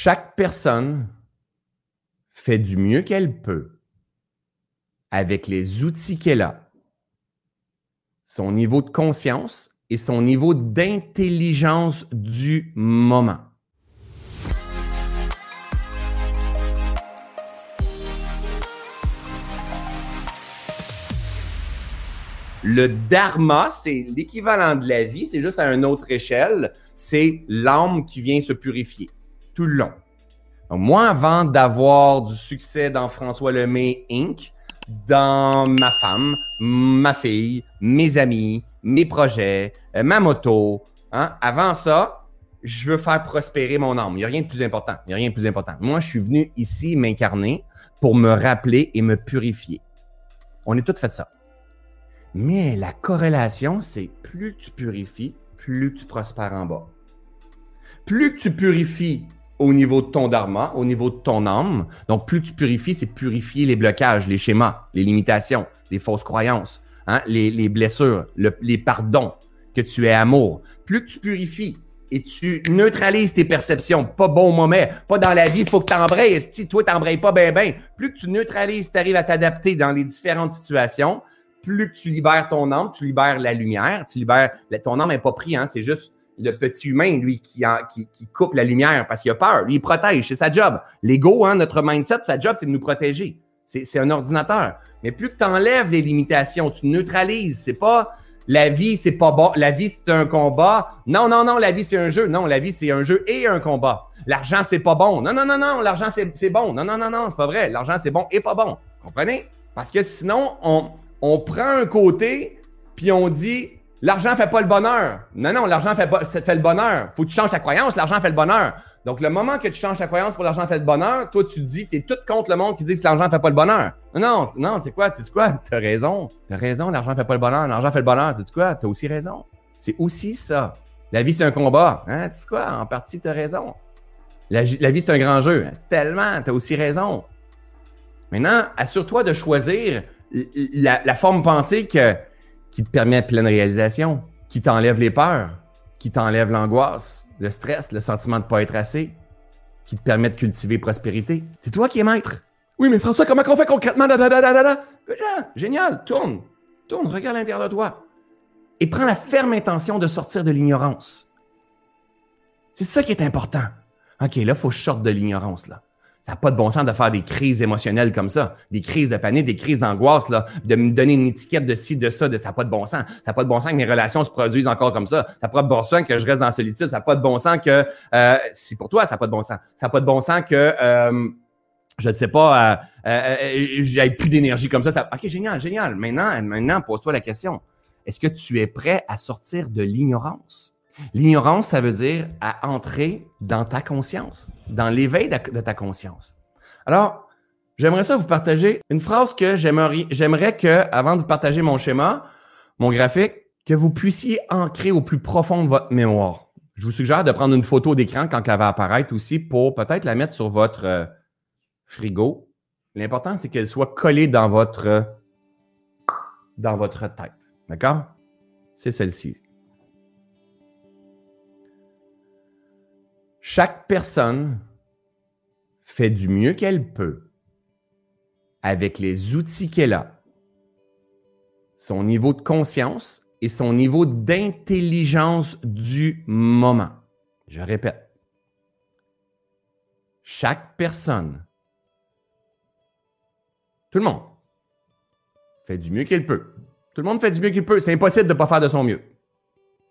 Chaque personne fait du mieux qu'elle peut avec les outils qu'elle a, son niveau de conscience et son niveau d'intelligence du moment. Le dharma, c'est l'équivalent de la vie, c'est juste à une autre échelle. C'est l'âme qui vient se purifier long. Moi, avant d'avoir du succès dans François Lemay Inc., dans ma femme, ma fille, mes amis, mes projets, euh, ma moto, hein, avant ça, je veux faire prospérer mon âme. Il n'y a rien de plus important. Il n'y a rien de plus important. Moi, je suis venu ici m'incarner pour me rappeler et me purifier. On est tous fait ça. Mais la corrélation, c'est plus tu purifies, plus tu prospères en bas. Plus tu purifies au niveau de ton dharma, au niveau de ton âme, donc plus tu purifies, c'est purifier les blocages, les schémas, les limitations, les fausses croyances, hein, les, blessures, les pardons, que tu es amour. Plus tu purifies, et tu neutralises tes perceptions. Pas bon moment, pas dans la vie, faut que tu embrayes. Si toi, tu pas bien, bien, plus que tu neutralises, tu arrives à t'adapter dans les différentes situations, plus que tu libères ton âme, tu libères la lumière, tu libères. Ton âme n'est pas pris, hein, c'est juste le petit humain, lui, qui, qui, coupe la lumière parce qu'il a peur. Lui, il protège, c'est sa job. L'ego, hein, notre mindset, sa job, c'est de nous protéger. C'est un ordinateur. Mais plus que tu enlèves les limitations, tu neutralises. C'est pas la vie, c'est pas bon. La vie, c'est un combat. Non, non, non, la vie, c'est un jeu. Non, la vie, c'est un jeu et un combat. L'argent, c'est pas bon. Non, non, non, non, l'argent, c'est bon. Non, non, non, non, c'est pas vrai. L'argent, c'est bon et pas bon. Comprenez? Parce que sinon, on, on prend un côté, puis on dit l'argent fait pas le bonheur. Non, non, l'argent fait, pas, fait le bonheur. Faut que tu changes ta croyance, l'argent fait le bonheur. Donc, le moment que tu changes ta croyance pour l'argent fait le bonheur, toi, tu dis, tu es tout contre le monde qui dit que l'argent fait pas le bonheur. Non, non, c'est quoi? Tu sais quoi? Tu as raison. Tu as raison, l'argent fait pas le bonheur. L'argent fait le bonheur. Tu sais quoi? Tu as aussi raison. C'est aussi ça. La vie, c'est un combat. Hein? Tu sais quoi? En partie, tu as raison. La, vie, c'est un grand jeu. Tellement, tu as aussi raison. Maintenant, assure-toi de choisir la, forme pensée que, qui te permet pleine réalisation, qui t'enlève les peurs, qui t'enlève l'angoisse, le stress, le sentiment de ne pas être assez, qui te permet de cultiver prospérité. C'est toi qui es maître. Oui, mais François, comment on fait concrètement? Génial, tourne, tourne, regarde l'intérieur de toi. Et prends la ferme intention de sortir de l'ignorance. C'est ça qui est important. OK, là, il faut que je sorte de l'ignorance, là. Ça n'a pas de bon sens de faire des crises émotionnelles comme ça, des crises de panique, des crises d'angoisse, là, de me donner une étiquette de ci, de ça, de ça n'a pas de bon sens. Ça n'a pas de bon sens que mes relations se produisent encore comme ça. Ça n'a pas de bon sens que je reste dans solitude. Ça n'a pas de bon sens que euh, c'est pour toi, ça n'a pas de bon sens. Ça n'a pas de bon sens que euh, je ne sais pas, euh, euh, euh j'ai plus d'énergie comme ça, ça. OK, génial, génial. Maintenant, maintenant, pose-toi la question. Est-ce que tu es prêt à sortir de l'ignorance? L'ignorance, ça veut dire à entrer dans ta conscience, dans l'éveil de ta conscience. Alors, j'aimerais ça vous partager une phrase que j'aimerais que, avant de vous partager mon schéma, mon graphique, que vous puissiez ancrer au plus profond de votre mémoire. Je vous suggère de prendre une photo d'écran quand elle va apparaître aussi pour peut-être la mettre sur votre euh, frigo. L'important, c'est qu'elle soit collée dans votre, dans votre tête. D'accord? C'est celle-ci. Chaque personne fait du mieux qu'elle peut avec les outils qu'elle a, son niveau de conscience et son niveau d'intelligence du moment. Je répète, chaque personne, tout le monde, fait du mieux qu'elle peut. Tout le monde fait du mieux qu'il peut. C'est impossible de ne pas faire de son mieux.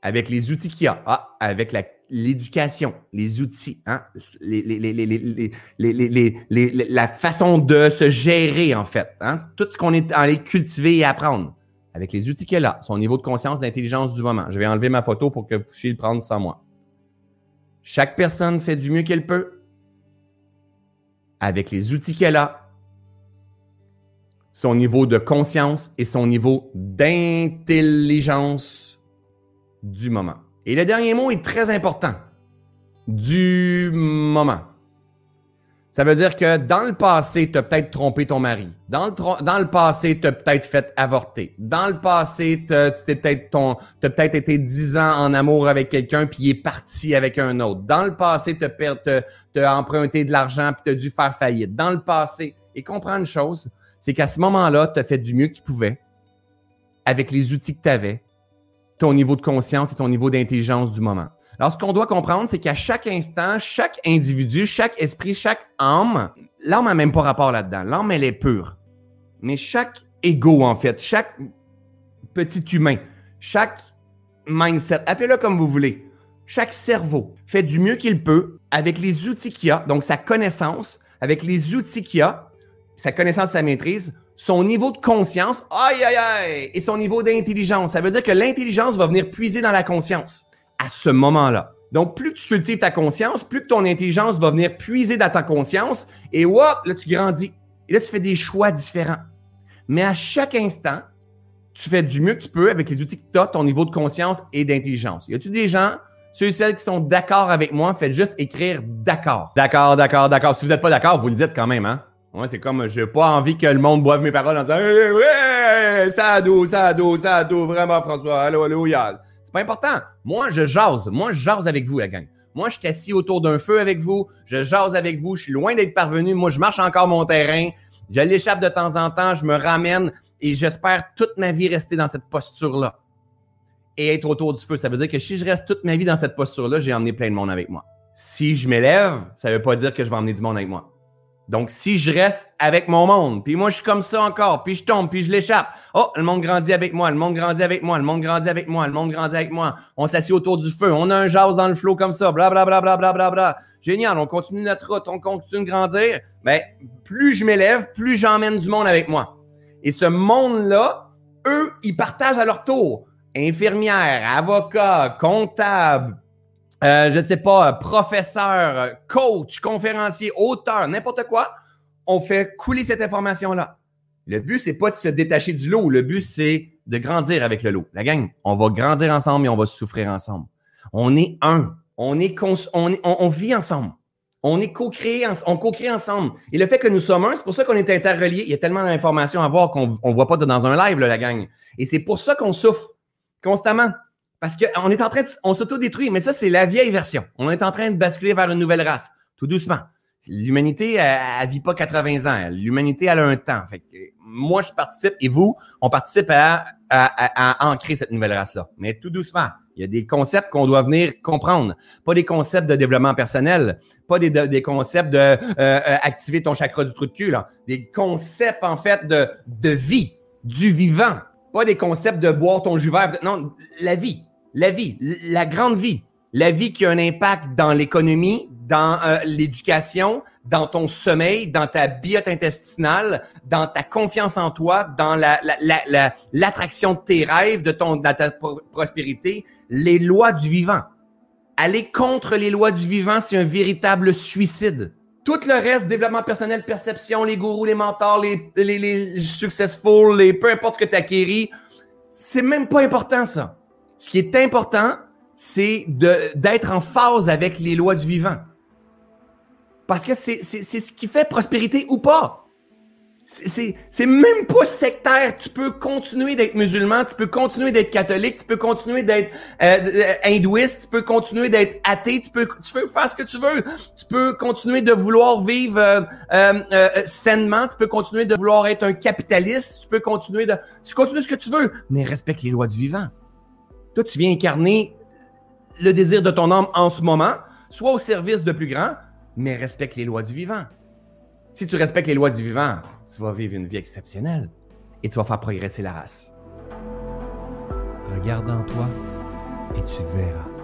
Avec les outils qu'il a, ah, avec la l'éducation, les outils, hein, la façon de se gérer, en fait. Hein, tout ce qu'on est allé cultiver et apprendre avec les outils qu'elle a, son niveau de conscience, d'intelligence du moment. Je vais enlever ma photo pour que vous puissiez le prendre sans moi. Chaque personne fait du mieux qu'elle peut avec les outils qu'elle a, son niveau de conscience et son niveau d'intelligence du moment. Et le dernier mot est très important. Du moment. Ça veut dire que dans le passé, tu as peut-être trompé ton mari. Dans le, passé, tu as peut-être fait avorter. Dans le passé, tu as peut-être ton, peut-être été dix ans en amour avec quelqu'un puis il est parti avec un autre. Dans le passé, tu as, emprunté de l'argent puis tu as dû faire faillite. Dans le passé, et comprends une chose, c'est qu'à ce moment-là, tu as fait du mieux que tu pouvais avec les outils que tu avais, ton niveau de conscience et ton niveau d'intelligence du moment. Alors, ce qu'on doit comprendre, c'est qu'à chaque instant, chaque individu, chaque esprit, chaque âme, l'âme n'a même pas rapport là-dedans. L'âme, elle est pure. Mais chaque ego, en fait, chaque petit humain, chaque mindset, appelez-le comme vous voulez, chaque cerveau fait du mieux qu'il peut avec les outils qu'il a, donc sa connaissance, avec les outils qu'il a, sa connaissance, sa maîtrise, son niveau de conscience, aïe, aïe, aïe, et son niveau d'intelligence. Ça veut dire que l'intelligence va venir puiser dans la conscience à ce moment-là. Donc, plus tu cultives ta conscience, plus que ton intelligence va venir puiser dans ta conscience et hop, là, tu grandis. Et là, tu fais des choix différents. Mais à chaque instant, tu fais du mieux que tu peux avec les outils que tu as, ton niveau de conscience et d'intelligence. Y a-tu des gens, ceux et celles qui sont d'accord avec moi, faites juste écrire d'accord. D'accord, d'accord, d'accord. Si vous n'êtes pas d'accord, vous le dites quand même, hein? Moi, c'est comme, j'ai pas envie que le monde boive mes paroles en disant, ouais, ça a dos, ça a dos, ça a dos, vraiment, François, allô, allô, yal. C'est pas important. Moi, je jase. Moi, je jase avec vous, la gang. Moi, je suis assis autour d'un feu avec vous. Je jase avec vous. Je suis loin d'être parvenu. Moi, je marche encore mon terrain. Je l'échappe de temps en temps. Je me ramène et j'espère toute ma vie rester dans cette posture-là. Et être autour du feu. Ça veut dire que si je reste toute ma vie dans cette posture-là, j'ai emmené plein de monde avec moi. Si je m'élève, ça veut pas dire que je vais emmener du monde avec moi. Donc, si je reste avec mon monde, puis moi, je suis comme ça encore, puis je tombe, puis je l'échappe. Oh, le monde grandit avec moi, le monde grandit avec moi, le monde grandit avec moi, le monde grandit avec moi. On s'assied autour du feu, on a un jazz dans le flot comme ça, blablabla, bla, bla, bla, Génial, on continue notre route, on continue de grandir. Ben, plus je m'élève, plus j'emmène du monde avec moi. Et ce monde-là, eux, ils partagent à leur tour. Infirmières, avocats, comptables, euh, je ne sais pas, professeur, coach, conférencier, auteur, n'importe quoi, on fait couler cette information-là. Le but, c'est pas de se détacher du lot. Le but, c'est de grandir avec le lot. La gang, on va grandir ensemble et on va souffrir ensemble. On est un. On, est on, vit ensemble. On est co-créé, on co-crée ensemble. Et le fait que nous sommes un, c'est pour ça qu'on est interreliés. Il y a tellement d'informations à voir qu'on ne voit pas dans un live, la gang. Et c'est pour ça qu'on souffre constamment. Parce qu'on est en train de. On s'auto-détruit, mais ça, c'est la vieille version. On est en train de basculer vers une nouvelle race, tout doucement. L'humanité, elle, ne vit pas 80 ans. L'humanité, elle a un temps. Fait que moi, je participe et vous, on participe à, à, ancrer cette nouvelle race-là. Mais tout doucement. Il y a des concepts qu'on doit venir comprendre. Pas des concepts de développement personnel, pas des, des concepts de euh, euh, activer ton chakra du trou de cul. Là. Des concepts, en fait, de, de vie, du vivant. Pas des concepts de boire ton jus vert. Non, la vie. La vie, la grande vie. La vie qui a un impact dans l'économie, dans euh, l'éducation, dans ton sommeil, dans ta biote intestinale, dans ta confiance en toi, dans l'attraction la, de tes rêves, de ton, de ta prospérité, les lois du vivant. Aller contre les lois du vivant, c'est un véritable suicide. Tout le reste, développement personnel, perception, les gourous, les mentors, les, les, les successful, les peu importe ce que tu acquéris, c'est même pas important ça. Ce qui est important, c'est d'être en phase avec les lois du vivant. Parce que c'est ce qui fait prospérité ou pas. C'est même pas sectaire. Tu peux continuer d'être musulman, tu peux continuer d'être catholique, tu peux continuer d'être euh, euh, hindouiste, tu peux continuer d'être athée, tu peux, tu peux faire ce que tu veux. Tu peux continuer de vouloir vivre euh, sainement, tu peux continuer de vouloir être un capitaliste, tu peux continuer de... Tu continues ce que tu veux, mais respecte les lois du vivant. Toi, tu viens incarner le désir de ton âme en ce moment, soit au service de plus grand, mais respecte les lois du vivant. Si tu respectes les lois du vivant, tu vas vivre une vie exceptionnelle et tu vas faire progresser la race. Regarde en toi et tu verras.